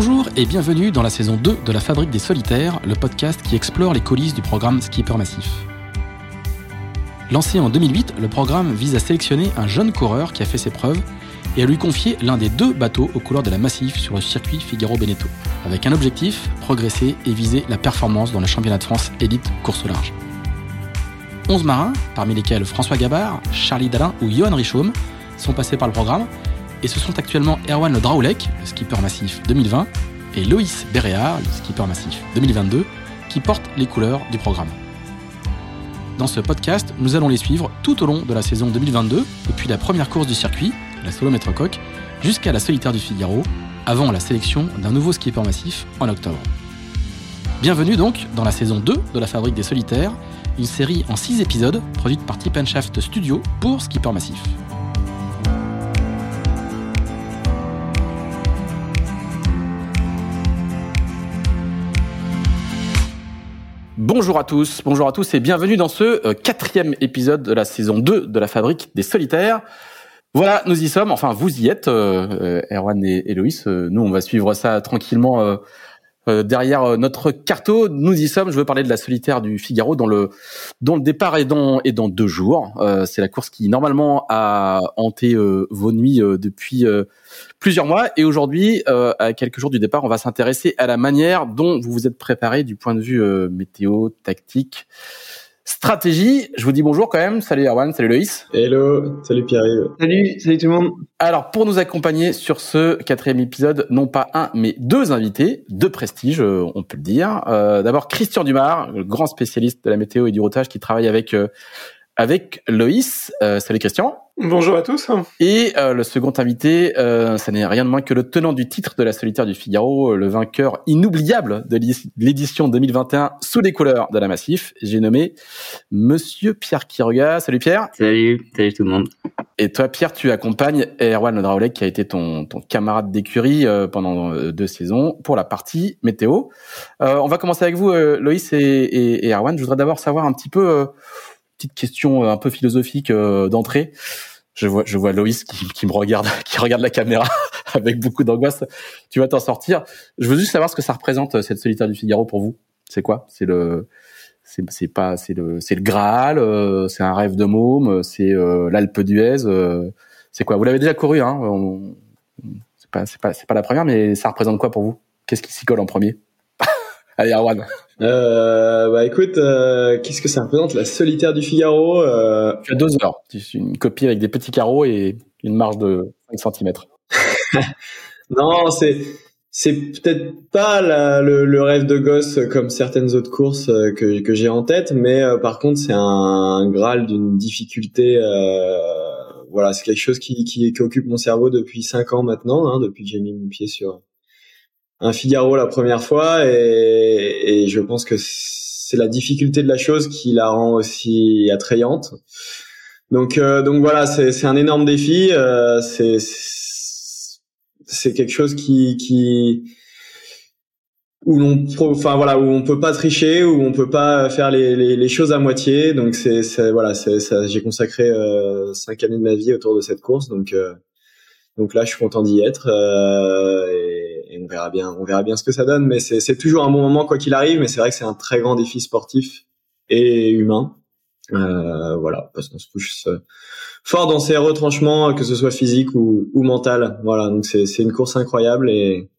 Bonjour et bienvenue dans la saison 2 de La Fabrique des Solitaires, le podcast qui explore les coulisses du programme Skipper Massif. Lancé en 2008, le programme vise à sélectionner un jeune coureur qui a fait ses preuves et à lui confier l'un des deux bateaux aux couleurs de la Massif sur le circuit Figaro-Beneteau, avec un objectif, progresser et viser la performance dans le championnat de France élite course au large. 11 marins, parmi lesquels François Gabard, Charlie Dalin ou Johan Richaume, sont passés par le programme et ce sont actuellement Erwan Le Draoulec, le skipper massif 2020, et Loïs Béréard, le skipper massif 2022, qui portent les couleurs du programme. Dans ce podcast, nous allons les suivre tout au long de la saison 2022, depuis la première course du circuit, la solo coq, jusqu'à la solitaire du Figaro, avant la sélection d'un nouveau skipper massif en octobre. Bienvenue donc dans la saison 2 de la Fabrique des Solitaires, une série en 6 épisodes produite par Tip Shaft Studio pour Skipper Massif. Bonjour à tous, bonjour à tous et bienvenue dans ce euh, quatrième épisode de la saison 2 de la Fabrique des Solitaires. Voilà, nous y sommes, enfin vous y êtes, euh, euh Erwan et Héloïse, euh, nous on va suivre ça tranquillement euh, derrière euh, notre carto. Nous y sommes. Je veux parler de la solitaire du Figaro dont le dont le départ est dans est dans deux jours. Euh, c'est la course qui normalement a hanté vos nuits depuis plusieurs mois et aujourd'hui, à quelques jours du départ, on va s'intéresser à la manière dont vous vous êtes préparé du point de vue météo, tactique stratégie. Je vous dis bonjour quand même. Salut Erwan, salut Loïs. Hello, salut Pierre-Yves. Salut, salut tout le monde. Alors pour nous accompagner sur ce quatrième épisode, non pas un mais deux invités de prestige, euh, on peut le dire. Euh, D'abord Christian Dumar, le grand spécialiste de la météo et du routage qui travaille avec euh, avec Loïs. Euh, salut Christian. Bonjour à tous. Et euh, le second invité, euh, ça n'est rien de moins que le tenant du titre de la solitaire du Figaro, le vainqueur inoubliable de l'édition 2021 sous les couleurs de la Massif. J'ai nommé Monsieur Pierre Quiroga. Salut Pierre. Salut, salut tout le monde. Et toi Pierre, tu accompagnes Erwan Le qui a été ton, ton camarade d'écurie euh, pendant euh, deux saisons pour la partie météo. Euh, on va commencer avec vous Loïs et, et, et Erwan. Je voudrais d'abord savoir un petit peu petite question un peu philosophique d'entrée je vois, je vois Loïs qui, qui me regarde, qui regarde la caméra avec beaucoup d'angoisse. Tu vas t'en sortir. Je veux juste savoir ce que ça représente euh, cette solitaire du Figaro pour vous. C'est quoi? C'est le, c'est, pas, c'est le, c'est le Graal. Euh, c'est un rêve de môme. C'est euh, l'Alpe d'Huez. Euh, c'est quoi? Vous l'avez déjà couru, hein C'est pas, c'est pas, c'est pas la première, mais ça représente quoi pour vous? Qu'est-ce qui s'y colle en premier? Allez, Arwan. Euh, bah écoute, euh, qu'est-ce que ça représente la solitaire du Figaro euh... Tu as deux heures. Une copie avec des petits carreaux et une marge de 5 cm. non, c'est c'est peut-être pas la, le, le, rêve de gosse comme certaines autres courses euh, que, que j'ai en tête, mais euh, par contre c'est un, un graal d'une difficulté. Euh, voilà, c'est quelque chose qui, qui, qui, occupe mon cerveau depuis cinq ans maintenant, hein, depuis que j'ai mis mon pied sur un Figaro la première fois et, et je pense que c'est la difficulté de la chose qui la rend aussi attrayante. Donc euh, donc voilà, c'est un énorme défi. Euh, c'est c'est quelque chose qui qui où l'on enfin voilà où on peut pas tricher où on peut pas faire les, les, les choses à moitié donc c'est voilà j'ai consacré euh, cinq années de ma vie autour de cette course donc euh, donc là je suis content d'y être euh, on verra bien, on verra bien ce que ça donne. Mais c'est toujours un bon moment quoi qu'il arrive. Mais c'est vrai que c'est un très grand défi sportif et humain. Euh, voilà, parce qu'on se couche fort dans ses retranchements, que ce soit physique ou, ou mental. Voilà, donc c'est une course incroyable et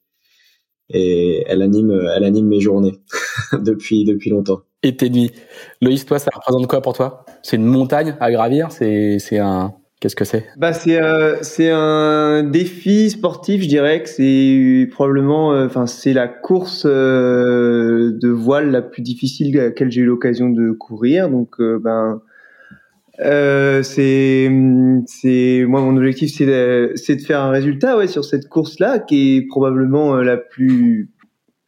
et elle anime, elle anime mes journées depuis depuis longtemps. Et tes. Loïs, toi, ça représente quoi pour toi? C'est une montagne à gravir? C'est c'est un Qu'est-ce que c'est? Bah c'est euh, c'est un défi sportif, je dirais que c'est probablement euh, enfin c'est la course euh, de voile la plus difficile à laquelle j'ai eu l'occasion de courir donc euh, ben c'est c'est moi mon objectif c'est c'est de faire un résultat ouais sur cette course là qui est probablement la plus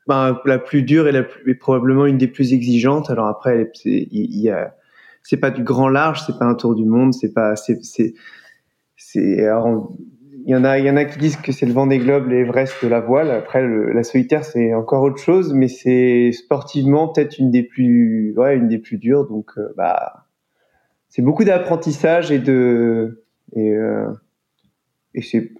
ben, la plus dure et la plus et probablement une des plus exigeantes. Alors après il y a c'est pas du grand large, c'est pas un tour du monde, c'est pas, c'est, c'est, il y en a, il y en a qui disent que c'est le vent des globes, l'Everest la voile. Après, la solitaire, c'est encore autre chose, mais c'est sportivement peut-être une des plus, ouais, une des plus dures. Donc, euh, bah, c'est beaucoup d'apprentissage et de, et, euh, et c'est,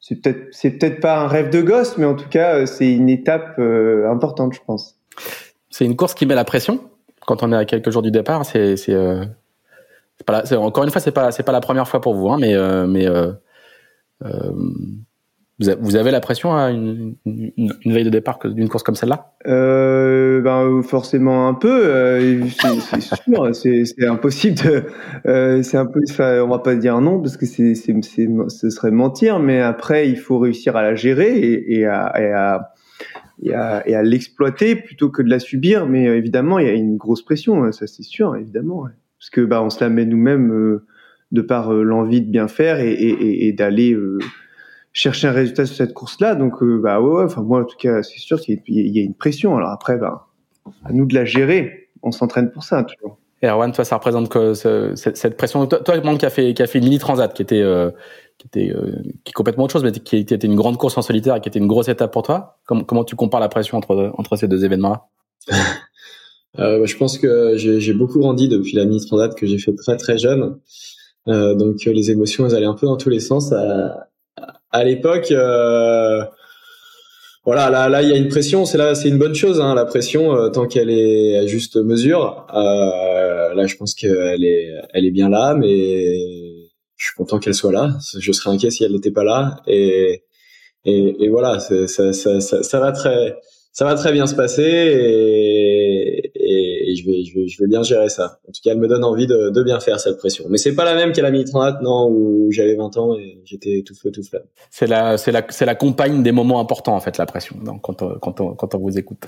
c'est peut-être c'est peut-être pas un rêve de gosse, mais en tout cas c'est une étape importante, je pense. C'est une course qui met la pression quand on est à quelques jours du départ. C'est c'est pas encore une fois c'est pas c'est pas la première fois pour vous, hein, mais mais vous avez la pression à une, une, veille de départ d'une course comme celle-là? Euh, ben, Forcément un peu. Euh, c'est sûr, c'est impossible de. Euh, c'est un peu. On va pas dire non parce que c'est ce serait mentir, mais après il faut réussir à la gérer et, et à, et à et à, et à l'exploiter plutôt que de la subir. Mais évidemment, il y a une grosse pression, hein, ça c'est sûr, évidemment, parce que bah on se la met nous-mêmes euh, de par euh, l'envie de bien faire et, et, et d'aller euh, chercher un résultat sur cette course-là. Donc, euh, bah ouais, enfin moi en tout cas, c'est sûr qu'il y a une pression. Alors après, bah, à nous de la gérer. On s'entraîne pour ça, toujours. Erwan, toi, ça représente que cette, pression? Toi, toi monde qui a fait qui a fait une mini transat, qui était euh, qui était euh, qui est complètement autre chose, mais qui était une grande course en solitaire, qui était une grosse étape pour toi. Comment, comment tu compares la pression entre entre ces deux événements-là? Euh, Je pense que j'ai beaucoup grandi depuis la mini transat que j'ai fait très très jeune. donc les émotions, elles allaient un peu dans tous les sens. À, à l'époque, euh, voilà, là, là, il y a une pression. C'est là, c'est une bonne chose, hein, la pression, euh, tant qu'elle est à juste mesure. Euh, là, je pense qu'elle est, elle est bien là, mais je suis content qu'elle soit là. Je serais inquiet si elle n'était pas là. Et, et, voilà, ça, ça, ça, ça, va très, ça va très bien se passer. Et, je vais, je vais, je vais bien gérer ça. En tout cas, elle me donne envie de, de bien faire cette pression. Mais c'est pas la même qu'à la mini 30 non, où j'avais 20 ans et j'étais tout feu tout flamme. C'est la, c'est la, c'est la compagne des moments importants en fait, la pression, donc, quand on, quand on, quand on vous écoute.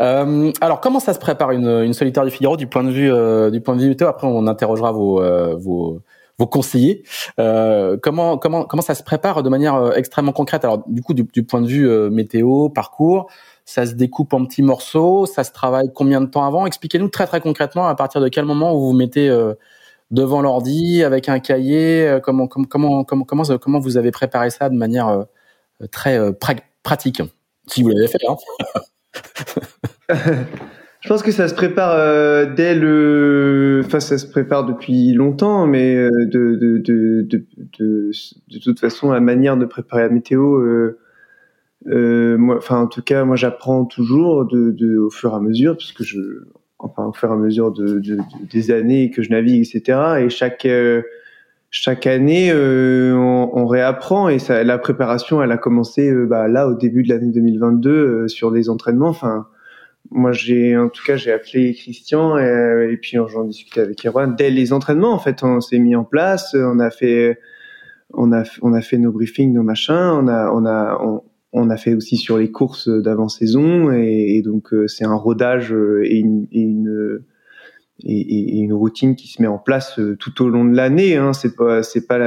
Euh, alors, comment ça se prépare une, une solitaire du Figaro du point de vue, euh, du point de vue météo? Après, on interrogera vos, euh, vos vos conseillers. Euh, comment comment comment ça se prépare de manière euh, extrêmement concrète? Alors du coup du, du point de vue euh, météo, parcours, ça se découpe en petits morceaux, ça se travaille combien de temps avant? Expliquez-nous très très concrètement à partir de quel moment vous vous mettez euh, devant l'ordi avec un cahier, euh, comment, comment, comment, comment, vous avez préparé ça de manière euh, très pratique, si vous l'avez fait. Hein Je pense que ça se prépare dès le, enfin ça se prépare depuis longtemps, mais de de, de, de, toute façon la manière de préparer la météo euh, moi, enfin, en tout cas, moi, j'apprends toujours de, de, au fur et à mesure, parce je, enfin, au fur et à mesure de, de, des années que je navigue, etc. Et chaque euh, chaque année, euh, on, on, réapprend et ça, la préparation, elle a commencé euh, bah, là au début de l'année 2022 euh, sur des entraînements. Enfin, moi, j'ai en tout cas, j'ai appelé Christian et, et puis j'en discutais avec Erwan. Dès les entraînements, en fait, on s'est mis en place, on a fait on a on a fait nos briefings, nos machins, on a on a on, on a fait aussi sur les courses d'avant-saison et, donc euh, c'est un rodage euh, et une, une et, une routine qui se met en place euh, tout au long de l'année. Hein. C'est pas c'est pas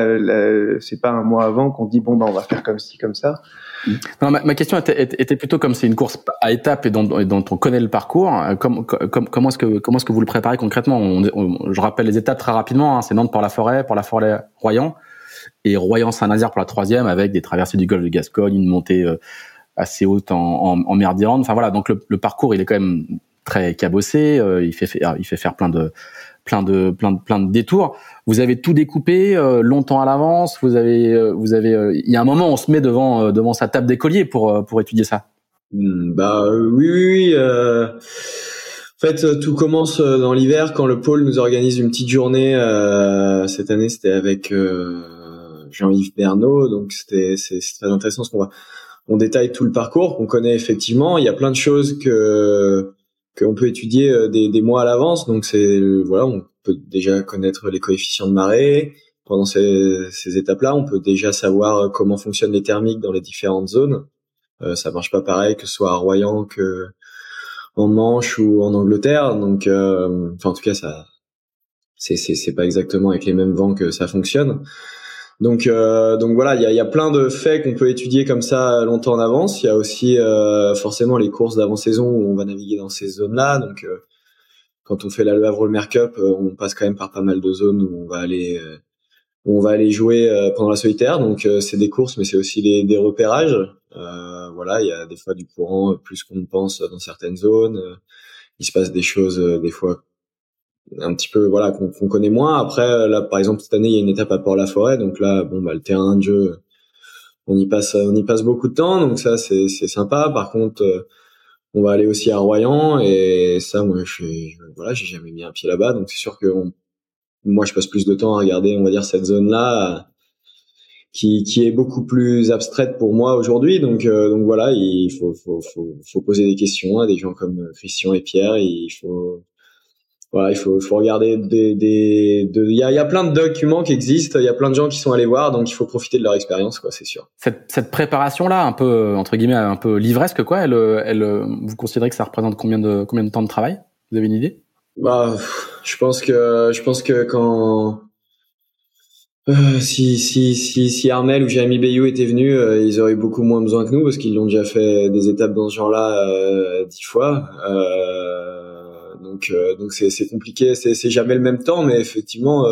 c'est pas un mois avant qu'on dit bon bah on va faire comme ci comme ça. Non, ma, question était, plutôt comme c'est une course à étapes et dont, on connaît le parcours. Comme, comme, comment est-ce que comment est-ce que vous le préparez concrètement? On, Je rappelle les étapes très rapidement. Hein. C'est Nantes pour la forêt, pour la forêt Royan et Royan-Saint-Nazaire pour la troisième avec des traversées du golfe de Gascogne, une montée euh, assez haute en, en, mer d'Irlande. Enfin voilà, donc le, parcours il est quand même très cabossé. Euh, il fait faire, plein de plein détours. Vous avez tout découpé euh, longtemps à l'avance. Vous avez il y a un moment on se met devant sa table d'écolier pour étudier ça. Hmm, bah oui. oui en fait, tout commence dans l'hiver quand le pôle nous organise une petite journée. cette année, c'était avec Jean-Yves Bernot. Donc c'était c'est très intéressant ce va on détaille tout le parcours qu'on connaît effectivement. Il y a plein de choses que qu'on peut étudier euh, des, des mois à l'avance. Donc c'est voilà, on peut déjà connaître les coefficients de marée. Pendant ces, étapes-là, on peut déjà savoir comment fonctionnent les thermiques dans les différentes zones. Euh, ça marche pas pareil que ce soit à Royan que en Manche ou en Angleterre. Donc, euh, enfin en tout cas, ça c'est c'est pas exactement avec les mêmes vents que ça fonctionne. Donc, euh, donc voilà, il y a, y a, plein de faits qu'on peut étudier comme ça longtemps en avance. Il y a aussi euh, forcément les courses d'avant-saison où on va naviguer dans ces zones-là. Donc, euh, quand on fait la Le Havre Mer Cup, euh, on passe quand même par pas mal de zones où on va aller, où on va aller jouer pendant la solitaire. Donc, c'est des courses, mais c'est aussi des, des repérages. voilà, il y a des fois du courant plus qu'on ne pense dans certaines zones. il se passe des choses des fois un petit peu voilà qu'on connaît moins. Après là par exemple cette année il y a une étape à Port-la-Forêt donc là bon bah le terrain de jeu on y passe, on y passe beaucoup de temps, donc ça c'est c'est sympa. Par contre, on va aller aussi à Royan et ça, moi, je voilà, j'ai jamais mis un pied là-bas, donc c'est sûr que moi, je passe plus de temps à regarder, on va dire, cette zone-là qui, qui est beaucoup plus abstraite pour moi aujourd'hui. Donc, euh, donc voilà, il faut, faut, faut, faut, poser des questions à des gens comme Christian et Pierre. Il faut, voilà, il faut, faut regarder des, des, il y a, y a plein de documents qui existent, il y a plein de gens qui sont allés voir, donc il faut profiter de leur expérience, quoi, c'est sûr. Cette, cette préparation-là, un peu entre guillemets, un peu livresque, quoi, elle, elle, vous considérez que ça représente combien de, combien de temps de travail? Vous avez une idée? Bah, je pense que, je pense que quand euh, si, si, si, si Armel ou Jérémy Bayou étaient venus, euh, ils auraient beaucoup moins besoin que nous parce qu'ils l'ont déjà fait des étapes dans ce genre-là euh, dix fois. Euh, donc, donc c'est, compliqué. C'est, jamais le même temps, mais effectivement,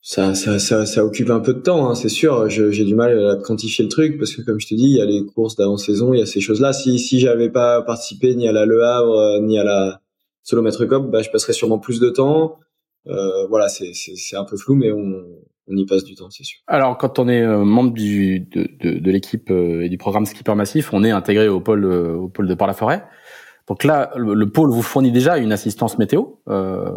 ça, ça, ça, ça, occupe un peu de temps, hein, c'est sûr. j'ai du mal à quantifier le truc parce que, comme je te dis, il y a les courses d'avant-saison, il y a ces choses-là. Si, si j'avais pas participé ni à la Le Havre ni à la Solo Maître Cop, bah, je passerais sûrement plus de temps. Euh, voilà, c'est un peu flou, mais on, on y passe du temps, c'est sûr. Alors, quand on est euh, membre de, de, l'équipe euh, et du programme Skipper Massif, on est intégré au pôle, au pôle de Port-la-Forêt. Donc là, le, pôle vous fournit déjà une assistance météo euh,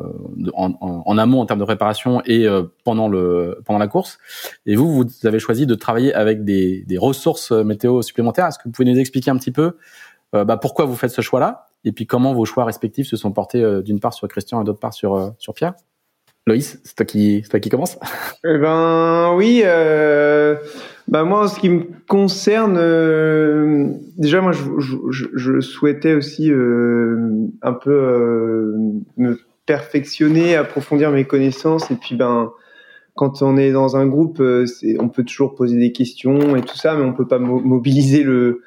en, en, en, amont en termes de préparation et pendant le pendant la course. Et vous, vous avez choisi de travailler avec des, des ressources météo supplémentaires. Est-ce que vous pouvez nous expliquer un petit peu euh, bah, pourquoi vous faites ce choix-là et puis comment vos choix respectifs se sont portés d'une part sur Christian et d'autre part sur sur Pierre? Loïs, c'est toi qui, c'est toi qui commence? Eh ben oui, euh, bah moi en ce qui me concerne, euh, déjà moi je, je, je souhaitais aussi euh, un peu euh, me perfectionner, approfondir mes connaissances et puis ben quand on est dans un groupe, euh, on peut toujours poser des questions et tout ça, mais on peut pas mobiliser le,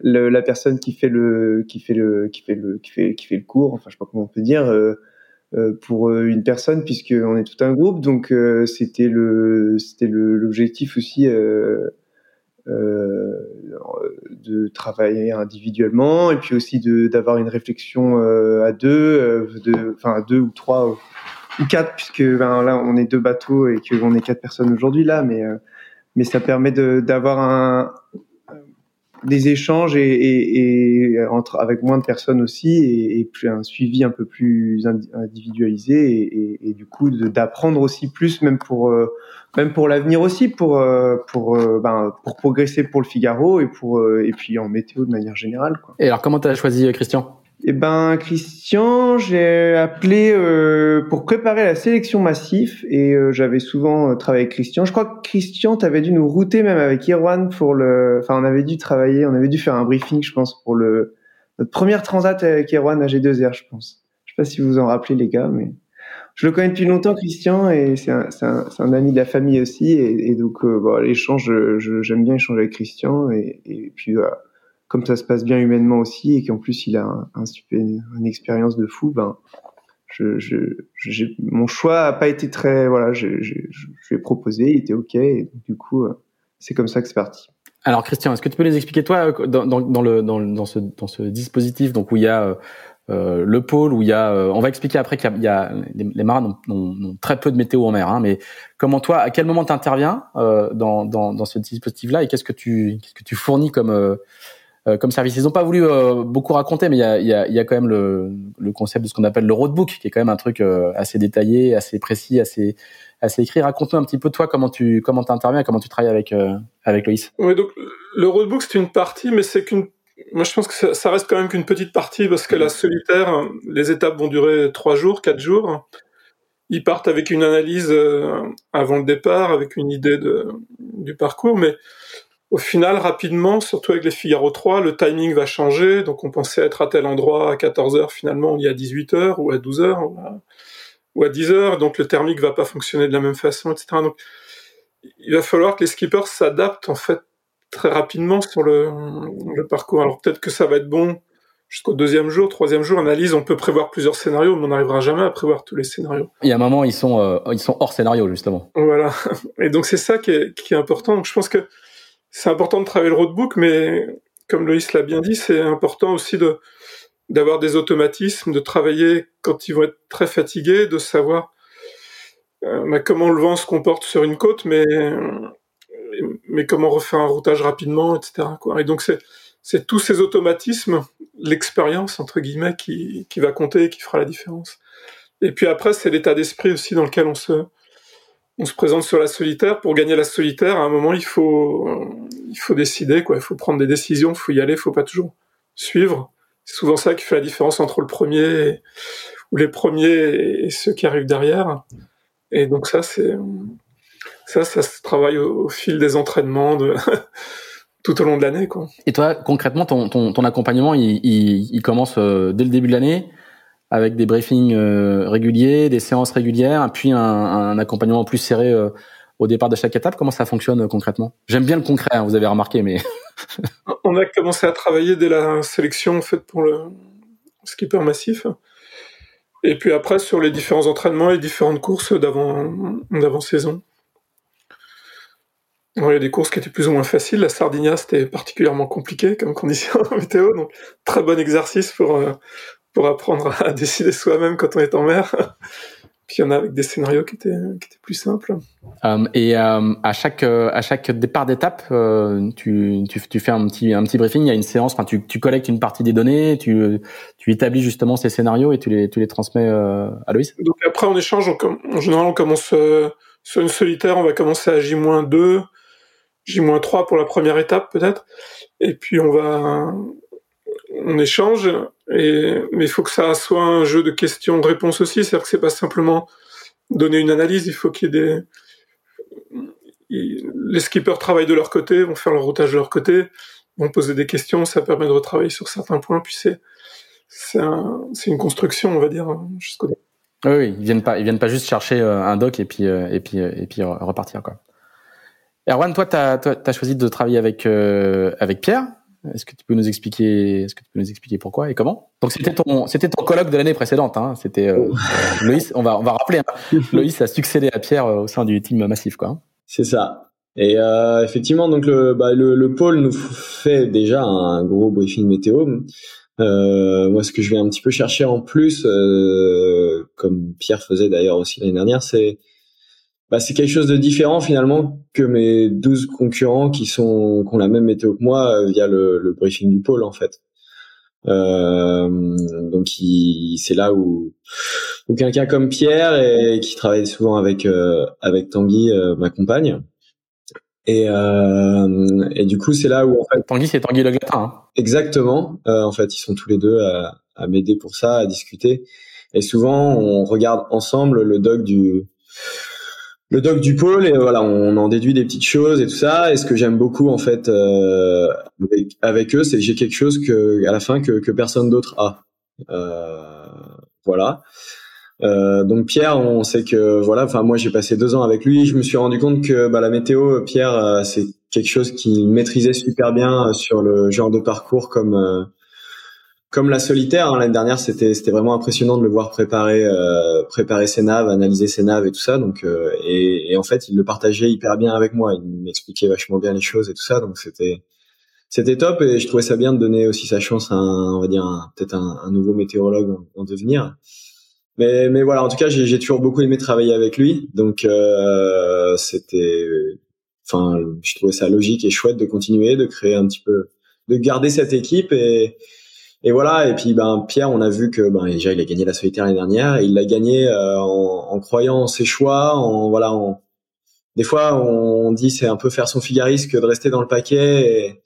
le, la personne qui fait le qui fait le qui fait le qui fait qui fait le cours. Enfin je sais pas comment on peut dire. Euh, pour euh, une personne puisque on est tout un groupe. Donc euh, c'était le c'était l'objectif aussi de travailler individuellement et puis aussi d'avoir une réflexion à deux de enfin à deux ou trois ou quatre puisque ben, là on est deux bateaux et qu'on est quatre personnes aujourd'hui là mais mais ça permet d'avoir un des échanges et, et, et, entre avec moins de personnes aussi et, et plus un suivi un peu plus individualisé et, du coup d'apprendre aussi plus même pour euh, même pour l'avenir aussi pour euh, pour euh, ben, pour progresser pour le Figaro et pour et puis en météo de manière générale quoi. Et alors comment tu as choisi Christian? Eh ben Christian, j'ai appelé euh, pour préparer la sélection massif et euh, j'avais souvent euh, travaillé avec Christian. Je crois que Christian, t'avais dû nous router même avec Irwan pour le. Enfin, on avait dû travailler, on avait dû faire un briefing, je pense, pour le notre première transat avec Irwan à G2R, je pense. Je sais pas si vous vous en rappelez les gars, mais je le connais depuis longtemps, Christian, et c'est un, ami de la famille aussi, et, et donc bon, l'échange, j'aime bien échanger avec Christian, et, et puis comme ça se passe bien humainement aussi et qu'en plus il a un, super, une expérience de fou, ben je, je, mon choix a pas été très voilà, je, je, je lui ai proposé, il était ok et du coup euh, c'est comme ça que c'est parti. Alors Christian, est-ce que tu peux les expliquer toi dans, dans, dans le dans, ce dans ce dispositif donc où il y a euh, le pôle où il y a, euh, on va expliquer après qu'il y, a, les, marins ont, très peu de météo en mer, hein, mais comment toi, à quel moment tu interviens euh, dans, dans, dans ce dispositif-là et qu'est-ce que tu qu'est-ce que tu fournis comme euh, euh, comme service. Ils n'ont pas voulu euh, beaucoup raconter, mais il y a, quand même le, concept de ce qu'on appelle le roadbook, qui est quand même un truc euh, assez détaillé, assez précis, assez assez écrit. Raconte-nous un petit peu toi comment tu comment interviens, comment tu travailles avec avec Loïs. Oui, donc le roadbook c'est une partie, mais c'est qu'une moi, je pense que ça, reste quand même qu'une petite partie parce que la solitaire, les étapes vont durer trois jours, quatre jours. Ils partent avec une analyse avant le départ, avec une idée de, du parcours, mais au final, rapidement, surtout avec les Figaro 3, le timing va changer. Donc, on pensait être à tel endroit à 14 heures, finalement, on y est à 18 heures ou à 12 heures ou à, 10 heures. Donc, le thermique va pas fonctionner de la même façon, etc. Donc, il va falloir que les skippers s'adaptent, en fait, très rapidement sur le, le parcours. Alors, peut-être que ça va être bon jusqu'au deuxième jour, troisième jour, analyse, on peut prévoir plusieurs scénarios, mais on n'arrivera jamais à prévoir tous les scénarios. Il y a un moment, ils sont, euh, ils sont hors scénario, justement. Voilà. Et donc, c'est ça qui est, qui est important. Donc, je pense que c'est important de travailler le roadbook, mais comme Loïs l'a bien dit, c'est important aussi de d'avoir des automatismes, de travailler quand ils vont être très fatigués, de savoir euh, bah, comment le vent se comporte sur une côte, mais mais comment refaire un routage rapidement, etc. Et donc c'est c'est tous ces automatismes, l'expérience entre guillemets qui qui va compter et qui fera la différence. Et puis après c'est l'état d'esprit aussi dans lequel on se on se présente sur la solitaire. Pour gagner la solitaire, à un moment il faut il faut décider quoi, il faut prendre des décisions, il faut y aller, il faut pas toujours suivre. C'est souvent ça qui fait la différence entre le premier ou les premiers et ceux qui arrivent derrière. Et donc ça, c'est ça, ça se travaille au, fil des entraînements de tout au long de l'année, quoi. Et toi, concrètement, ton, ton, ton accompagnement, il, il, il commence euh, dès le début de l'année avec des briefings euh, réguliers, des séances régulières, puis un, accompagnement plus serré euh, au départ de chaque étape. Comment ça fonctionne concrètement? J'aime bien le concret, hein, vous avez remarqué, mais on a commencé à travailler dès la sélection faite pour le skipper massif. Et puis après, sur les différents entraînements et différentes courses d'avant-saison. il y a des courses qui étaient plus ou moins faciles. La Sardinia, c'était particulièrement compliqué comme condition météo. Donc, très bon exercice pour, euh, pour apprendre à décider soi-même quand on est en mer. Puis il y en a avec des scénarios qui étaient, qui étaient plus simples. Euh, et euh, à chaque euh, à chaque départ d'étape, euh, tu, tu, tu fais un petit un petit briefing. Il y a une séance. Enfin, tu, tu collectes une partie des données, tu tu établis justement ces scénarios et tu les tu les transmets à Loïs. Donc après, on échange. en général, on commence sur une solitaire. On va commencer à J-2, J-3 pour la première étape peut-être. Et puis on va on échange, et, mais il faut que ça soit un jeu de questions-réponses aussi, c'est-à-dire que c'est pas simplement donner une analyse, il faut qu'il y ait des... Les skippers travaillent de leur côté, vont faire leur routage de leur côté, vont poser des questions, ça permet de retravailler sur certains points, puis c'est c'est un, une construction, on va dire, jusqu'au Oui, oui, ils viennent pas, ils viennent pas juste chercher euh, un doc et puis euh, et puis euh, et puis repartir quoi. Erwan, toi, tu as, choisi de travailler avec avec Pierre. Est-ce que tu peux nous expliquer, est-ce que tu peux nous expliquer pourquoi et comment? Donc c'était ton, c'était ton colloque de l'année précédente. Hein. C'était euh, oh. Loïs. On va, on va rappeler. Hein. Loïs a succédé à Pierre euh, au sein du team massif, quoi. Hein. C'est ça. Et euh, effectivement, donc le, bah, le, le, pôle nous fait déjà un gros briefing météo. Euh, moi, ce que je vais un petit peu chercher en plus, euh, comme Pierre faisait d'ailleurs aussi l'année dernière, c'est bah, c'est quelque chose de différent finalement que mes 12 concurrents qui sont qui ont la même météo que moi euh, via le, le, briefing du pôle en fait. Euh, donc c'est là où, où quelqu'un comme Pierre et qui travaille souvent avec euh, avec Tanguy euh, m'accompagne. Et, euh, et du coup c'est là où en fait Tanguy c'est Tanguy Le Glatin. Hein. Exactement. en fait ils sont tous les deux à, à m'aider pour ça, à discuter. Et souvent on regarde ensemble le doc du le doc du pôle et voilà on en déduit des petites choses et tout ça. Et ce que j'aime beaucoup en fait euh, avec, eux c'est que j'ai quelque chose que à la fin que, personne d'autre a. Euh, voilà. Euh, donc Pierre on sait que voilà enfin moi j'ai passé deux ans avec lui. Je me suis rendu compte que bah, la météo Pierre euh, c'est quelque chose qu'il maîtrisait super bien sur le genre de parcours comme comme la solitaire hein, l'année dernière c'était c'était vraiment impressionnant de le voir préparer euh, préparer ses naves analyser ses naves et tout ça. Donc euh, et, et, en fait il le partageait hyper bien avec moi. Il m'expliquait vachement bien les choses et tout ça. Donc c'était c'était top. Et je trouvais ça bien de donner aussi sa chance à un, on va dire peut-être un, un, nouveau météorologue en, devenir. Mais mais voilà en tout cas j'ai toujours beaucoup aimé travailler avec lui. Donc euh, c'était enfin je trouvais ça logique et chouette de continuer de créer un petit peu de garder cette équipe. Et et voilà. Et puis, ben Pierre, on a vu que ben déjà il a gagné la solitaire l'année dernière. il l'a gagné euh, en, en, croyant en ses choix. En voilà. En... Des fois, on dit c'est un peu faire son figariste que de rester dans le paquet.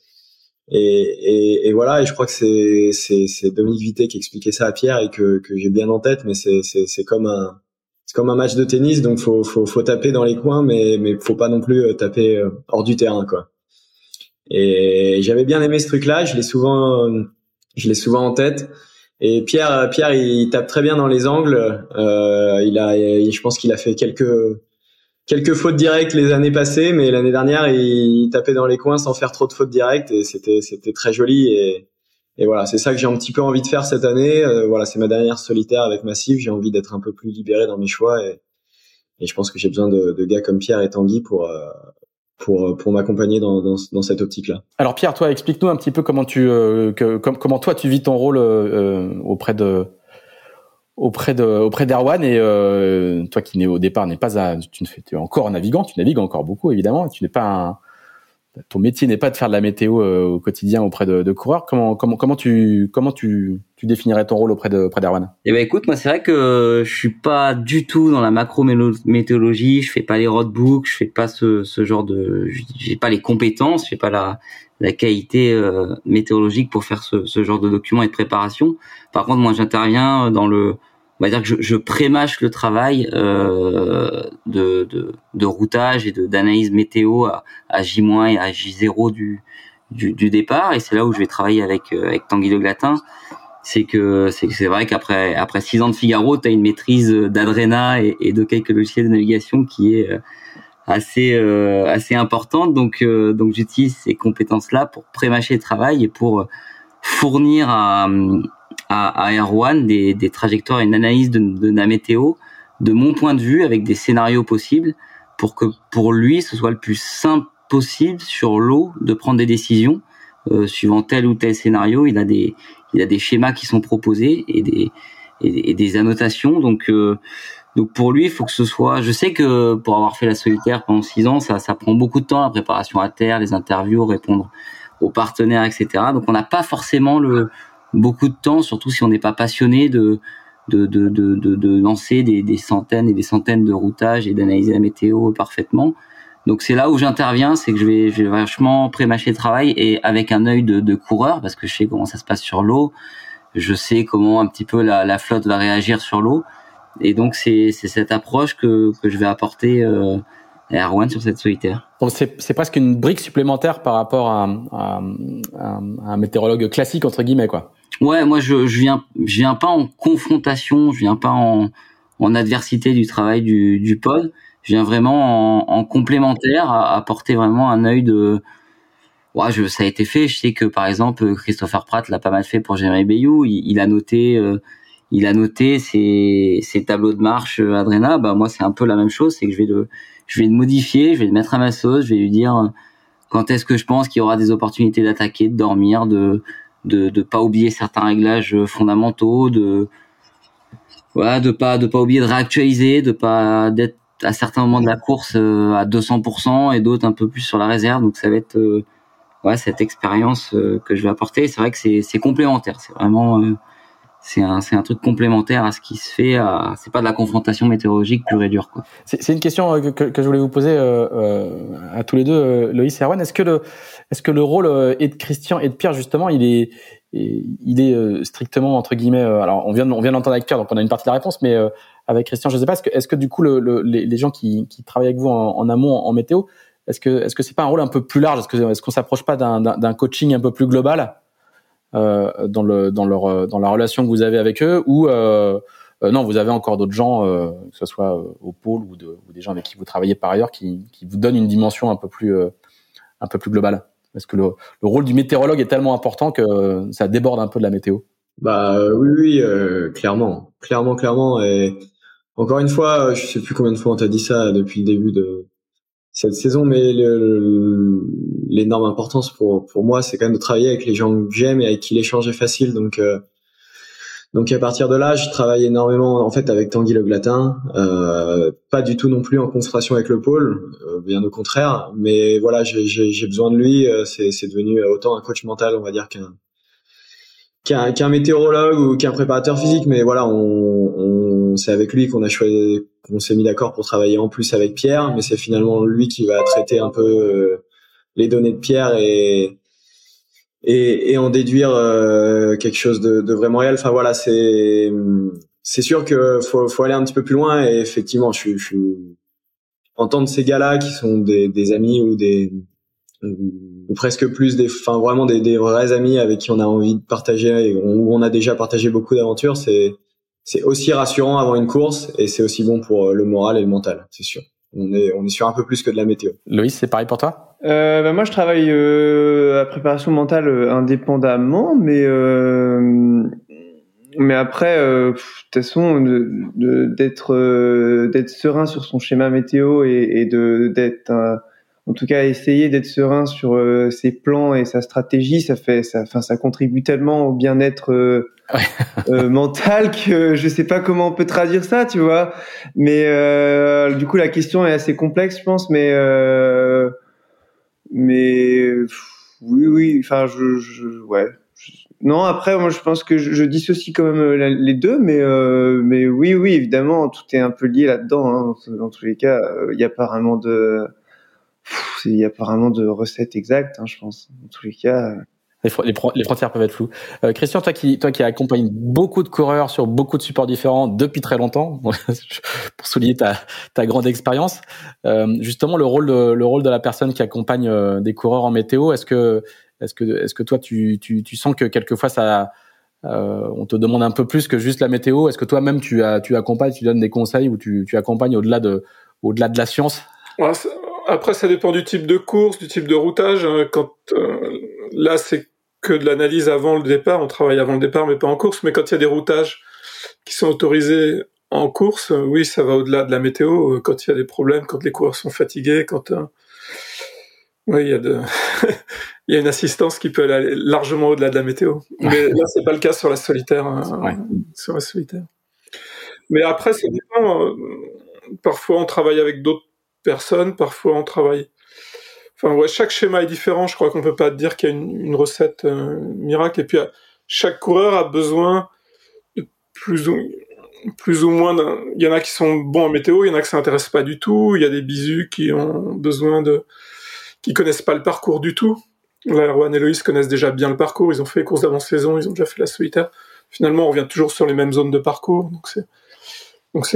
Et, et, et, voilà. Et je crois que c'est c'est Dominique Vité qui expliquait ça à Pierre et que que j'ai bien en tête. Mais c'est c'est comme un c'est comme un match de tennis. Donc faut faut faut taper dans les coins, mais mais faut pas non plus euh, taper euh, hors du terrain quoi. Et j'avais bien aimé ce truc-là. Je l'ai souvent je l'ai souvent en tête. Et Pierre, Pierre, il tape très bien dans les angles. Euh, il a, je pense qu'il a fait quelques quelques fautes directes les années passées, mais l'année dernière, il tapait dans les coins sans faire trop de fautes directes et c'était c'était très joli. Et, et voilà, c'est ça que j'ai un petit peu envie de faire cette année. Euh, voilà, c'est ma dernière solitaire avec Massif. J'ai envie d'être un peu plus libéré dans mes choix et, et je pense que j'ai besoin de, de, gars comme Pierre et Tanguy pour euh, pour pour m'accompagner dans, dans, dans cette optique là. Alors Pierre, toi, explique-nous un petit peu comment tu euh, que, comment toi tu vis ton rôle euh, auprès de auprès de auprès d'Erwan et euh, toi qui au départ n'est pas tu ne fais tu es encore navigant, tu navigues encore beaucoup évidemment, tu n'es pas un, ton métier n'est pas de faire de la météo euh, au quotidien auprès de, de, coureurs. Comment comment comment tu comment tu, tu définirais ton rôle auprès de auprès d'Erwan? Eh ben écoute, moi c'est vrai que je suis pas du tout dans la macro météorologie. Je fais pas les roadbooks, je fais pas ce, ce genre de, j'ai pas les compétences, j'ai pas la la qualité euh, météorologique pour faire ce, ce genre de documents et de préparation. Par contre, moi j'interviens dans le on va dire que je, je prémâche le travail euh, de, de, de, routage et d'analyse météo à, à J- et à J0 du, du, du départ. Et c'est là où je vais travailler avec, euh, avec Tanguy de Glatin. C'est que c'est vrai qu'après après six ans de Figaro, tu as une maîtrise d'Adrena et, et, de quelques logiciels de navigation qui est euh, assez euh, assez importante. Donc euh, donc j'utilise ces compétences là pour prémâcher le travail et pour fournir à à, à Erwan des, des trajectoires et une analyse de, de, la météo de mon point de vue avec des scénarios possibles pour que pour lui ce soit le plus simple possible sur l'eau de prendre des décisions euh, suivant tel ou tel scénario. Il a des il a des schémas qui sont proposés et des et, des annotations donc euh, donc pour lui, il faut que ce soit. Je sais que pour avoir fait la solitaire pendant six ans, ça, ça prend beaucoup de temps la préparation à terre, les interviews, répondre aux partenaires, etc. Donc on n'a pas forcément le, beaucoup de temps, surtout si on n'est pas passionné de de, de, de, de, lancer des, des, centaines et des centaines de routages et d'analyser la météo parfaitement. Donc c'est là où j'interviens, c'est que je vais, je vais vachement prémâcher le travail et avec un œil de, de coureur parce que je sais comment ça se passe sur l'eau, je sais comment un petit peu la, la flotte va réagir sur l'eau et donc c'est cette approche que, que je vais apporter euh, à Erwan sur cette solitaire. C'est presque une brique supplémentaire par rapport à, à, à, un météorologue classique entre guillemets quoi. Ouais, moi je, je viens je viens pas en confrontation, je viens pas en, en adversité du travail du, du pod, je viens vraiment en, en complémentaire à apporter vraiment un œil de ouais, je, ça a été fait, je sais que par exemple Christopher Pratt l'a pas mal fait pour Jérémy Bayou, il, il a noté euh, il a noté ses, ses tableaux de marche euh, Adrena, bah moi c'est un peu la même chose, c'est que je vais le je vais le modifier, je vais le mettre à ma sauce, je vais lui dire quand est-ce que je pense qu'il y aura des opportunités d'attaquer, de dormir, de de de pas oublier certains réglages fondamentaux, de voilà, de pas de pas oublier de réactualiser, de pas d'être à certains moments de la course euh, à 200% et d'autres un peu plus sur la réserve. Donc ça va être euh, cette expérience euh, que je vais apporter. C'est vrai que c'est complémentaire. C'est vraiment c'est un, un truc complémentaire à ce qui se fait. C'est pas de la confrontation météorologique pure et dure. C'est, une question que, que, je voulais vous poser euh, euh, à tous les deux, euh, Loïs et Erwan. Est-ce que est-ce que le rôle et de Christian et de Pierre justement, il est, est strictement entre guillemets. alors on vient, on vient d'entendre avec Pierre, donc on a une partie de la réponse, mais avec Christian, je sais pas. Est-ce que, du coup, le, le, les, gens qui, travaillent avec vous en, amont en, météo, est-ce que, est-ce que c'est pas un rôle un peu plus large? Est-ce que, est-ce s'approche pas d'un, coaching un peu plus global euh, dans euh, la relation que vous avez avec eux ou euh, non, vous avez encore d'autres gens, que ce soit au pôle ou, de, ou, des gens avec qui vous travaillez par ailleurs, qui, vous donnent une dimension un peu plus globale? Parce que le, le, rôle du météorologue est tellement important que ça déborde un peu de la météo. Bah oui, oui, euh, clairement, clairement, clairement. Et encore une fois, je sais plus combien de fois on t'a dit ça depuis le début de cette saison, mais l'énorme importance pour pour moi, c'est quand même de travailler avec les gens que j'aime et avec qui l'échange est facile. Donc euh, donc à partir de là, je travaille énormément en fait avec Tanguy Le Glatin, euh, pas du tout non plus en confrontation avec le pôle, euh, bien au contraire. Mais voilà, j'ai besoin de lui. Euh, c'est devenu autant un coach mental, on va dire qu'un qu'un météorologue ou qu'un préparateur physique. Mais voilà, on, on c'est avec lui qu'on a choisi on s'est mis d'accord pour travailler en plus avec Pierre, mais c'est finalement lui qui va traiter un peu les données de Pierre et et, et en déduire euh, quelque chose de, de, vraiment réel. Enfin voilà, c'est c'est sûr que faut, faut aller un petit peu plus loin et effectivement, je, je entendre ces gars-là qui sont des, des amis ou des ou presque plus des, enfin vraiment des, des vrais amis avec qui on a envie de partager et où on a déjà partagé beaucoup d'aventures, c'est c'est aussi rassurant avant une course et c'est aussi bon pour le moral et le mental, c'est sûr. On est, on est sur un peu plus que de la météo. Loïs, c'est pareil pour toi? Euh, bah Moi, je travaille euh, à préparation mentale euh, indépendamment, mais euh, mais après, euh, de toute façon, d'être de, d'être serein sur son schéma météo et, et de d'être en tout cas essayer d'être serein sur ses plans et sa stratégie, ça fait ça, enfin ça contribue tellement au bien-être euh, mental que je sais pas comment on peut traduire ça, tu vois. Mais euh, du coup, la question est assez complexe, je pense. Mais euh, mais oui, oui. Enfin, je, je ouais. Non, après, moi, je pense que je, je dissocie quand même euh, les deux, mais euh, mais oui, oui, évidemment, tout est un peu lié là-dedans. Hein. Dans tous les cas, euh, il n'y a pas vraiment de, il y a pas vraiment de recette exacte, hein, je pense. Dans tous les cas. Les, les, frontières peuvent être floues. Euh, Christian, toi qui, toi qui accompagnes beaucoup de coureurs sur beaucoup de supports différents depuis très longtemps, pour souligner ta, ta grande expérience, euh, justement le rôle de, le rôle de la personne qui accompagne euh, des coureurs en météo, est-ce que, est-ce que, est-ce que toi tu, tu, tu sens que quelquefois ça, euh, on te demande un peu plus que juste la météo? Est-ce que toi-même tu, tu accompagnes, tu donnes des conseils ou tu, tu accompagnes au-delà de, au-delà de la science? Après, ça dépend du type de course, du type de routage. Hein. Quand là, c'est que de l'analyse avant le départ. On travaille avant le départ, mais pas en course. Mais quand il y a des routages qui sont autorisés en course, oui, ça va au-delà de la météo. Quand il y a des problèmes, quand les coureurs sont fatigués, quand euh, oui, il y a de il y a une assistance qui peut aller largement au-delà de la météo. Mais là, c'est pas le cas sur la solitaire. Sur la solitaire. Mais après, ça dépend. Euh, parfois, on travaille avec d'autres personnes. Parfois, on travaille Chaque schéma est différent. Je crois qu'on peut pas dire qu'il y a une, recette euh, miracle. Et puis, euh, chaque coureur a besoin de plus ou, moins. Il y en a qui sont bons en météo, il y en a qui s'intéressent pas du tout. Il y a des bisous qui ont besoin de... qui connaissent pas le parcours du tout. Là, Erwan et Loïs connaissent déjà bien le parcours. Ils ont fait les courses d'avant-saison, ils ont déjà fait la solitaire. Finalement, on revient toujours sur les mêmes zones de parcours. Donc.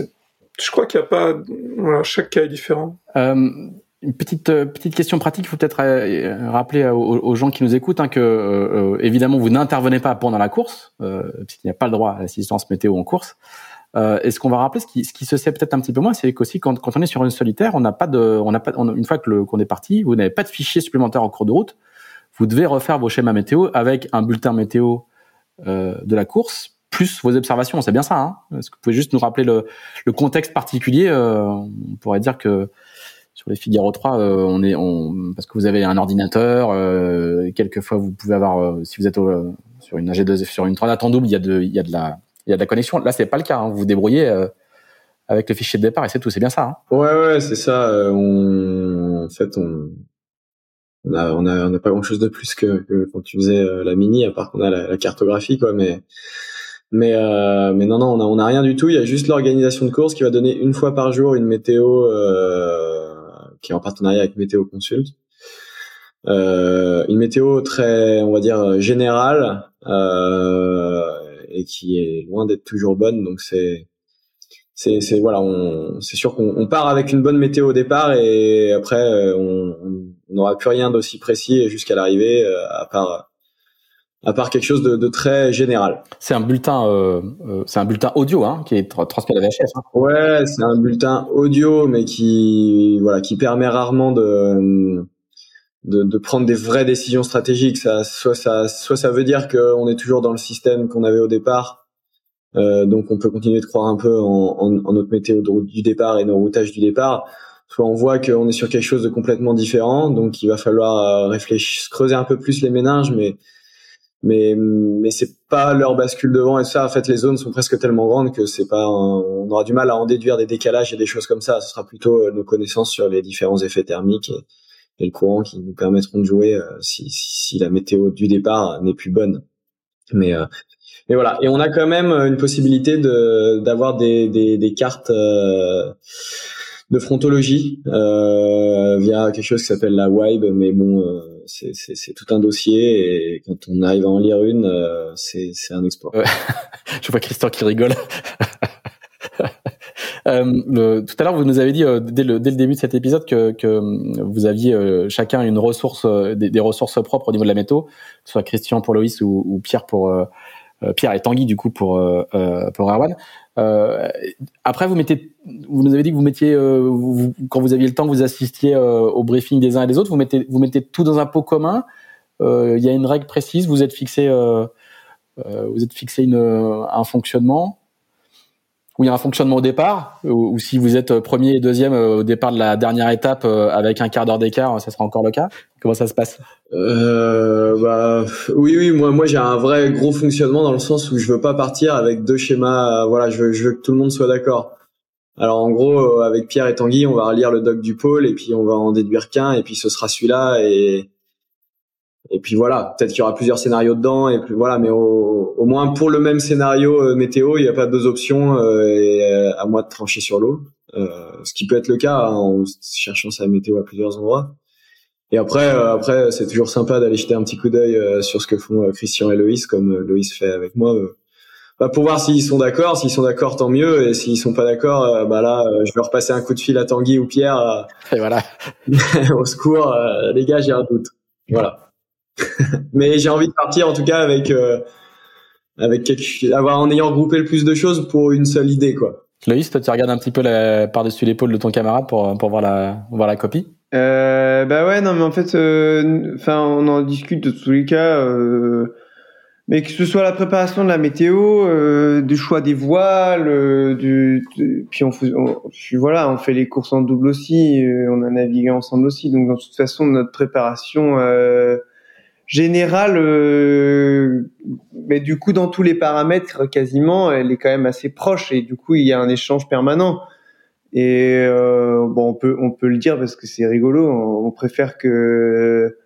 Je crois qu'il n'y a pas... Voilà, chaque cas est différent. Euh une petite euh, petite question pratique, il faut peut-être euh, rappeler aux, gens qui nous écoutent hein, que euh, évidemment vous n'intervenez pas pendant la course, euh, puisqu'il n'y a pas le droit à l'assistance météo en course. Euh, et ce qu'on va rappeler, ce qui, ce qui se sait peut-être un petit peu moins, c'est qu'aussi quand, quand on est sur une solitaire, on n'a pas de, on n'a pas, une fois que qu'on est parti, vous n'avez pas de fichier supplémentaire en cours de route. Vous devez refaire vos schémas météo avec un bulletin météo de la course plus vos observations. C'est bien ça. Hein Est-ce que vous pouvez juste nous rappeler le, le contexte particulier On pourrait dire que sur les Figaro 3, euh, on est, on, parce que vous avez un ordinateur, euh, quelquefois vous pouvez avoir, euh, si vous êtes sur une AG2, sur une 3 en double, il y a de, il y a de la, il y a de la connexion. Là, c'est pas le cas. Hein. Vous vous débrouillez avec le fichier de départ et c'est tout. C'est bien ça. Hein ouais, ouais, c'est ça. on, en fait, on, on a, on a, on a pas grand chose de plus que, que quand tu faisais la mini, à part qu'on a la, cartographie, quoi. Mais, mais, euh, mais non, non, on a, on a rien du tout. Il y a juste l'organisation de course qui va donner une fois par jour une météo. Euh, qui est en partenariat avec Météo Consult. Euh, une météo très, on va dire, générale euh, et qui est loin d'être toujours bonne. Donc c'est c'est voilà, c'est sûr qu'on part avec une bonne météo au départ et après euh, on n'aura plus rien d'aussi précis jusqu'à l'arrivée à part à part quelque chose de, de très général. C'est un bulletin, euh, euh, c'est un bulletin audio hein, qui est transmis à la VHF. Hein. Ouais, c'est un bulletin audio, mais qui voilà, qui permet rarement de, de, de prendre des vraies décisions stratégiques. Ça, soit ça, soit ça veut dire qu'on est toujours dans le système qu'on avait au départ, euh, donc on peut continuer de croire un peu en, en, en notre météo du départ et nos routages du départ. Soit on voit qu'on est sur quelque chose de complètement différent, donc il va falloir euh, réfléchir, creuser un peu plus les méninges, mais mais mais c'est pas leur bascule devant et ça en fait les zones sont presque tellement grandes que c'est pas on aura du mal à en déduire des décalages et des choses comme ça. Ce sera plutôt euh, nos connaissances sur les différents effets thermiques et, le courant qui nous permettront de jouer euh, si, si, la météo du départ n'est plus bonne. Mais euh, mais voilà. Et on a quand même une possibilité de d'avoir des, des, des cartes de frontologie via quelque chose qui s'appelle la WIBE mais bon c'est tout un dossier et quand on arrive à en lire une, euh, c'est un exploit. Je vois Christian qui rigole. Euh, tout à l'heure, vous nous avez dit euh, dès, le, dès, le, début de cet épisode que, que vous aviez chacun une ressource, des, ressources propres au niveau de la métaux, que ce soit Christian pour Loïs ou, ou Pierre pour Pierre et Tanguy du coup pour pour Erwan. Euh, après, vous mettez, vous nous avez dit que vous mettiez, euh, quand vous aviez le temps, vous assistiez euh, au briefing des uns et des autres. Vous mettez, vous mettez tout dans un pot commun. Il y a une règle précise. Vous êtes fixé, vous êtes fixé une, un fonctionnement où il y a un fonctionnement au départ, ou, si vous êtes premier et deuxième euh, au départ de la dernière étape euh, avec un quart d'heure d'écart, ça sera encore le cas Comment ça se passe? Euh, bah, Oui, oui, moi, moi j'ai un vrai gros fonctionnement dans le sens où je veux pas partir avec deux schémas. Voilà, je veux, je veux que tout le monde soit d'accord. Alors en gros, avec Pierre et Tanguy, on va relire le doc du pôle et puis on va en déduire qu'un et puis ce sera celui-là et et puis voilà, peut-être qu'il y aura plusieurs scénarios dedans et puis voilà, mais au, moins pour le même scénario météo, il n'y a pas deux options et à moi de trancher sur l'eau, ce qui peut être le cas hein, en cherchant sa météo à plusieurs endroits. Et après, euh, après, c'est toujours sympa d'aller jeter un petit coup d'œil euh, sur ce que font euh, Christian et Loïs, comme Loïs fait avec moi, bah, pour voir s'ils sont d'accord. S'ils sont d'accord, tant mieux. Et s'ils sont pas d'accord, bah là, je vais repasser un coup de fil à Tanguy ou Pierre. Et voilà. au secours, les gars, j'ai un doute. Voilà. Mais j'ai envie de partir en tout cas avec avec quelque, avoir en ayant regroupé le plus de choses pour une seule idée, quoi. Loïs, toi, tu regardes un petit peu par-dessus l'épaule de ton camarade pour pour voir la voir la copie? Euh, bah ouais, non, mais en fait, euh, enfin, on en discute de tous les cas. Euh, mais que ce soit la préparation de la météo, euh, du choix des voiles, euh, du, puis on, fait, voilà, on fait les courses en double aussi, on a navigué ensemble aussi. Donc, de toute façon, notre préparation générale, mais du coup, dans tous les paramètres, quasiment, elle est quand même assez proche. Et du coup, il y a un échange permanent. Et euh, bon, on peut on peut le dire parce que c'est rigolo. On, préfère que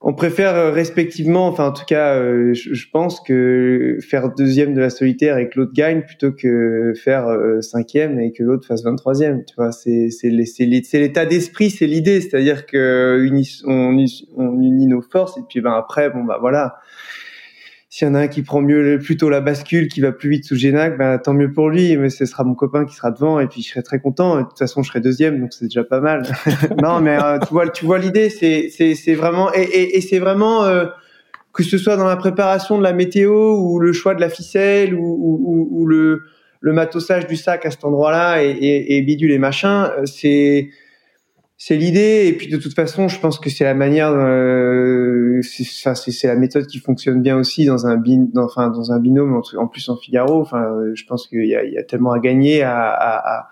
on préfère respectivement, enfin en tout cas, euh, je, pense que faire deuxième de la solitaire et que l'autre gagne plutôt que faire euh, cinquième et que l'autre fasse 23e. Tu vois, c'est c'est l'état d'esprit, c'est l'idée, c'est-à-dire que on, on unit nos forces et puis ben après, bon bah voilà s'il y en a un qui prend mieux plutôt la bascule, qui va plus vite sous Génac, bah, tant mieux pour lui. Mais ce sera mon copain qui sera devant et puis je serai très content. de toute façon, je serai deuxième, donc c'est déjà pas mal. non, mais euh, tu vois, tu vois l'idée, c'est c'est vraiment et, et, et c'est vraiment euh, que ce soit dans la préparation de la météo ou le choix de la ficelle ou, ou, ou le le matossage du sac à cet endroit-là et, et, et bidule et machin, euh, c'est c'est l'idée et puis de toute façon je pense que c'est la manière euh, c'est la méthode qui fonctionne bien aussi dans un bin, enfin dans un binôme en, plus en Figaro. Enfin je pense qu'il y a, y a tellement à gagner à, à,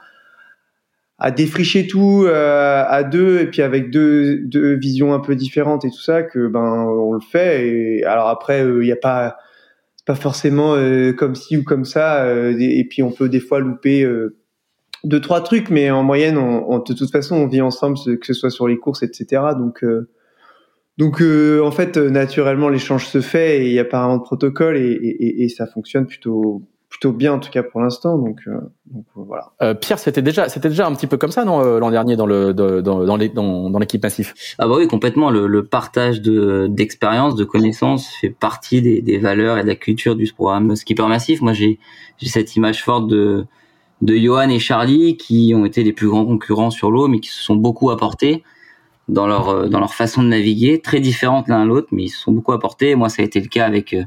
à, défricher tout euh, à deux et puis avec deux, deux visions un peu différentes et tout ça que ben on le fait. Et alors après euh, il n'y a pas pas forcément euh, comme ci ou comme ça et puis on peut des fois louper deux trois trucs, mais en moyenne, on, de toute façon, on vit ensemble, que ce soit sur les courses, etc. Donc, euh, donc euh, en fait, naturellement, l'échange se fait et il n'y a pas vraiment de protocole et, et, et, ça fonctionne plutôt plutôt bien en tout cas pour l'instant. Donc, euh, donc voilà. Pierre, c'était déjà c'était déjà un petit peu comme ça non l'an dernier dans le dans dans, dans, dans l'équipe massif? Ah bah oui, complètement. Le, le partage de d'expérience, de connaissances fait partie des, des valeurs et de la culture du programme skipper massif. Moi, j'ai j'ai cette image forte de de Johan et Charlie qui ont été les plus grands concurrents sur l'eau, mais qui se sont beaucoup apportés dans leur euh, dans leur façon de naviguer, très différentes l'un l'autre, mais ils se sont beaucoup apportés. Moi, ça a été le cas avec euh,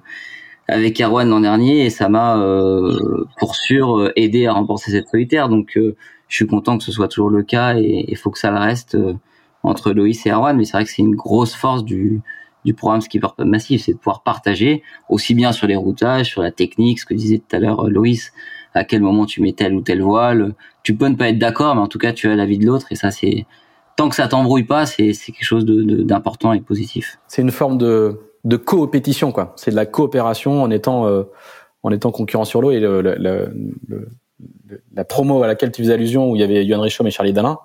avec Erwan l'an dernier et ça m'a euh, pour sûr aidé à remporter cette solitaire. Donc, je suis content que ce soit toujours le cas et il faut que ça le reste entre Loïs et Erwan. Mais c'est vrai que c'est une grosse force du du programme Skipper Massif, c'est de pouvoir partager aussi bien sur les routages, sur la technique, ce que disait tout à l'heure Loïs, à quel moment tu mets telle ou telle voile. Tu peux ne pas être d'accord, mais en tout cas, tu as l'avis de l'autre et ça, c'est tant que ça t'embrouille pas, c'est quelque chose d'important et positif. C'est une forme de, de coopétition, quoi. C'est de la coopération en étant euh, en étant concurrent sur l'eau et le, le, le, la promo à laquelle tu faisais allusion où il y avait Yohan Richaume et Charlie Dalin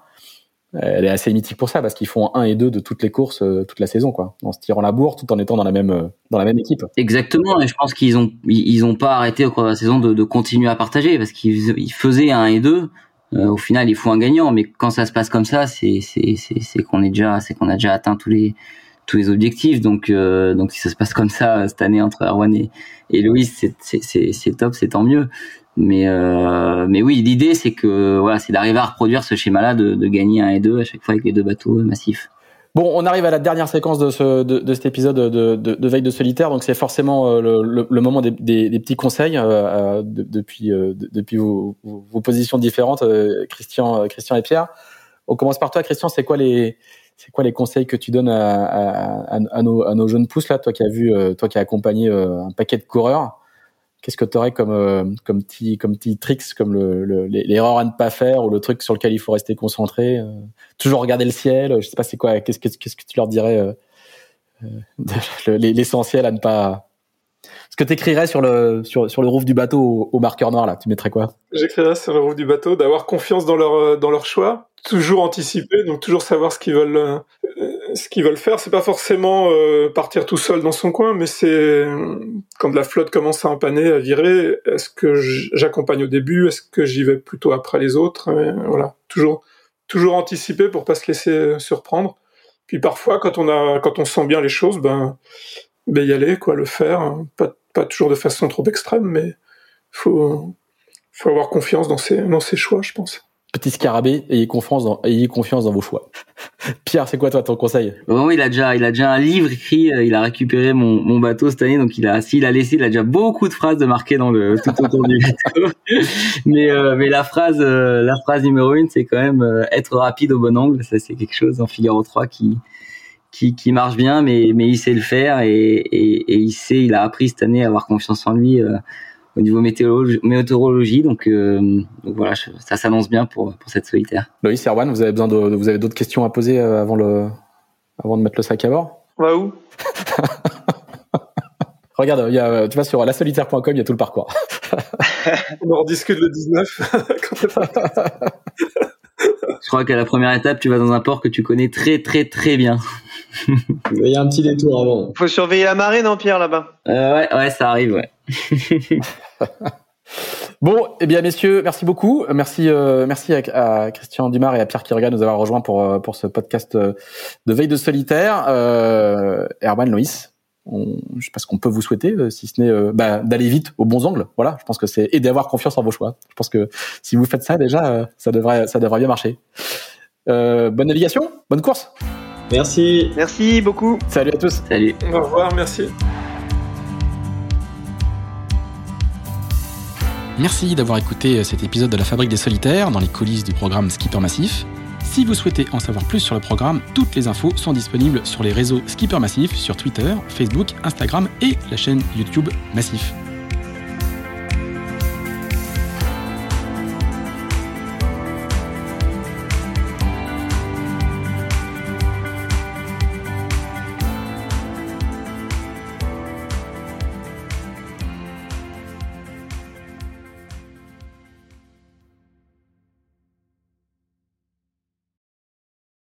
elle est assez mythique pour ça parce qu'ils font un et deux de toutes les courses euh, toute la saison quoi. En se tirant la bourre tout en étant dans la même euh, dans la même équipe. Exactement et je pense qu'ils ont ils ont pas arrêté au cours de la saison de, de continuer à partager parce qu'ils faisaient un et deux euh, au final il faut un gagnant. Mais quand ça se passe comme ça c'est c'est c'est qu'on est déjà c'est qu'on a déjà atteint tous les tous les objectifs. Donc donc si ça se passe comme ça cette année entre Erwan et, et c'est c'est top c'est tant mieux mais euh, mais oui, l'idée c'est que voilà, c'est d'arriver à reproduire ce schéma-là de, de, gagner un et deux à chaque fois avec les deux bateaux massifs. Bon, on arrive à la dernière séquence de, ce, de, de cet épisode de, de, veille de solitaire, donc c'est forcément euh, le, le, moment des, des, petits conseils euh, euh depuis depuis vos, vos, positions différentes, Christian, Christian et Pierre. On commence par toi, Christian. C'est quoi les c'est quoi les conseils que tu donnes à, à, à, nos, à nos jeunes pousses là, toi qui as vu, toi qui as accompagné un paquet de coureurs Qu'est-ce que tu aurais comme euh, comme petit comme petit tricks comme le l'erreur à ne pas faire ou le truc sur lequel il faut rester concentré euh, toujours regarder le ciel je sais pas c'est quoi qu'est-ce que qu'est-ce que tu leur dirais euh, l'essentiel à ne pas Ce que tu écrirais sur le, sur, sur le roof du bateau au, marqueur noir, là, tu mettrais quoi? J'écrirais sur le roof du bateau d'avoir confiance dans leur, dans leur choix, toujours anticiper, donc toujours savoir ce qu'ils veulent, euh, ce qu'ils veulent faire. C'est pas forcément euh, partir tout seul dans son coin, mais c'est quand la flotte commence à empanner, à virer, est-ce que j'accompagne au début, est-ce que j'y vais plutôt après les autres Voilà, toujours, toujours anticiper pour pas se laisser surprendre. Puis parfois, quand on a, quand on sent bien les choses, ben, ben y aller, quoi, le faire. Pas, pas toujours de façon trop extrême, mais faut, faut avoir confiance dans ses, dans ses choix, je pense. Petit scarabée, ayez confiance dans, ayez confiance dans vos choix. Pierre, c'est quoi toi ton conseil? Il a déjà, il a déjà un livre écrit. Euh, il a récupéré mon, mon bateau cette année, donc il a, s'il a laissé, il a déjà beaucoup de phrases de marquées dans le tout autour du bateau. mais, euh, mais la phrase, euh, la phrase numéro une, c'est quand même être rapide au bon angle. Ça, c'est quelque chose en Figaro 3 qui, qui, qui marche bien, mais, mais il sait le faire et, et, et il sait, il a appris cette année à avoir confiance en lui au niveau météorologie. Donc, euh, donc voilà, ça s'annonce bien pour, pour cette solitaire. Loïs, Erwan, vous avez besoin de, vous avez d'autres questions à poser euh, avant le, avant de mettre le sac à bord? On va où? Regarde, il y a, tu vas sur lasolitaire.com, il y a tout le parcours. On en discute le 19. Je crois qu'à la première étape, tu vas dans un port que tu connais très très très bien. il y a un petit détour avant. Faut surveiller la marée, non, Pierre, là-bas? Euh, Ouais, ouais, ça arrive, ouais. bon, eh bien, messieurs, merci beaucoup. Merci, euh, merci à, Christian Dumar et à Pierre Kirga de nous avoir rejoints pour euh, pour ce podcast euh, de veille de solitaire. Euh, Herman, Loïs, on, je sais pas ce qu'on peut vous souhaiter, si ce n'est bah, d'aller vite aux bons angles. Voilà, je pense que c'est et d'avoir confiance en vos choix. Je pense que si vous faites ça déjà, ça devrait ça devrait bien marcher. bonne navigation, bonne course. Merci. Merci beaucoup. Salut à tous. Salut. Au revoir, merci. Merci d'avoir écouté cet épisode de la Fabrique des Solitaires dans les coulisses du programme Skipper Massif. Si vous souhaitez en savoir plus sur le programme, toutes les infos sont disponibles sur les réseaux Skipper Massif, sur Twitter, Facebook, Instagram et la chaîne YouTube Massif.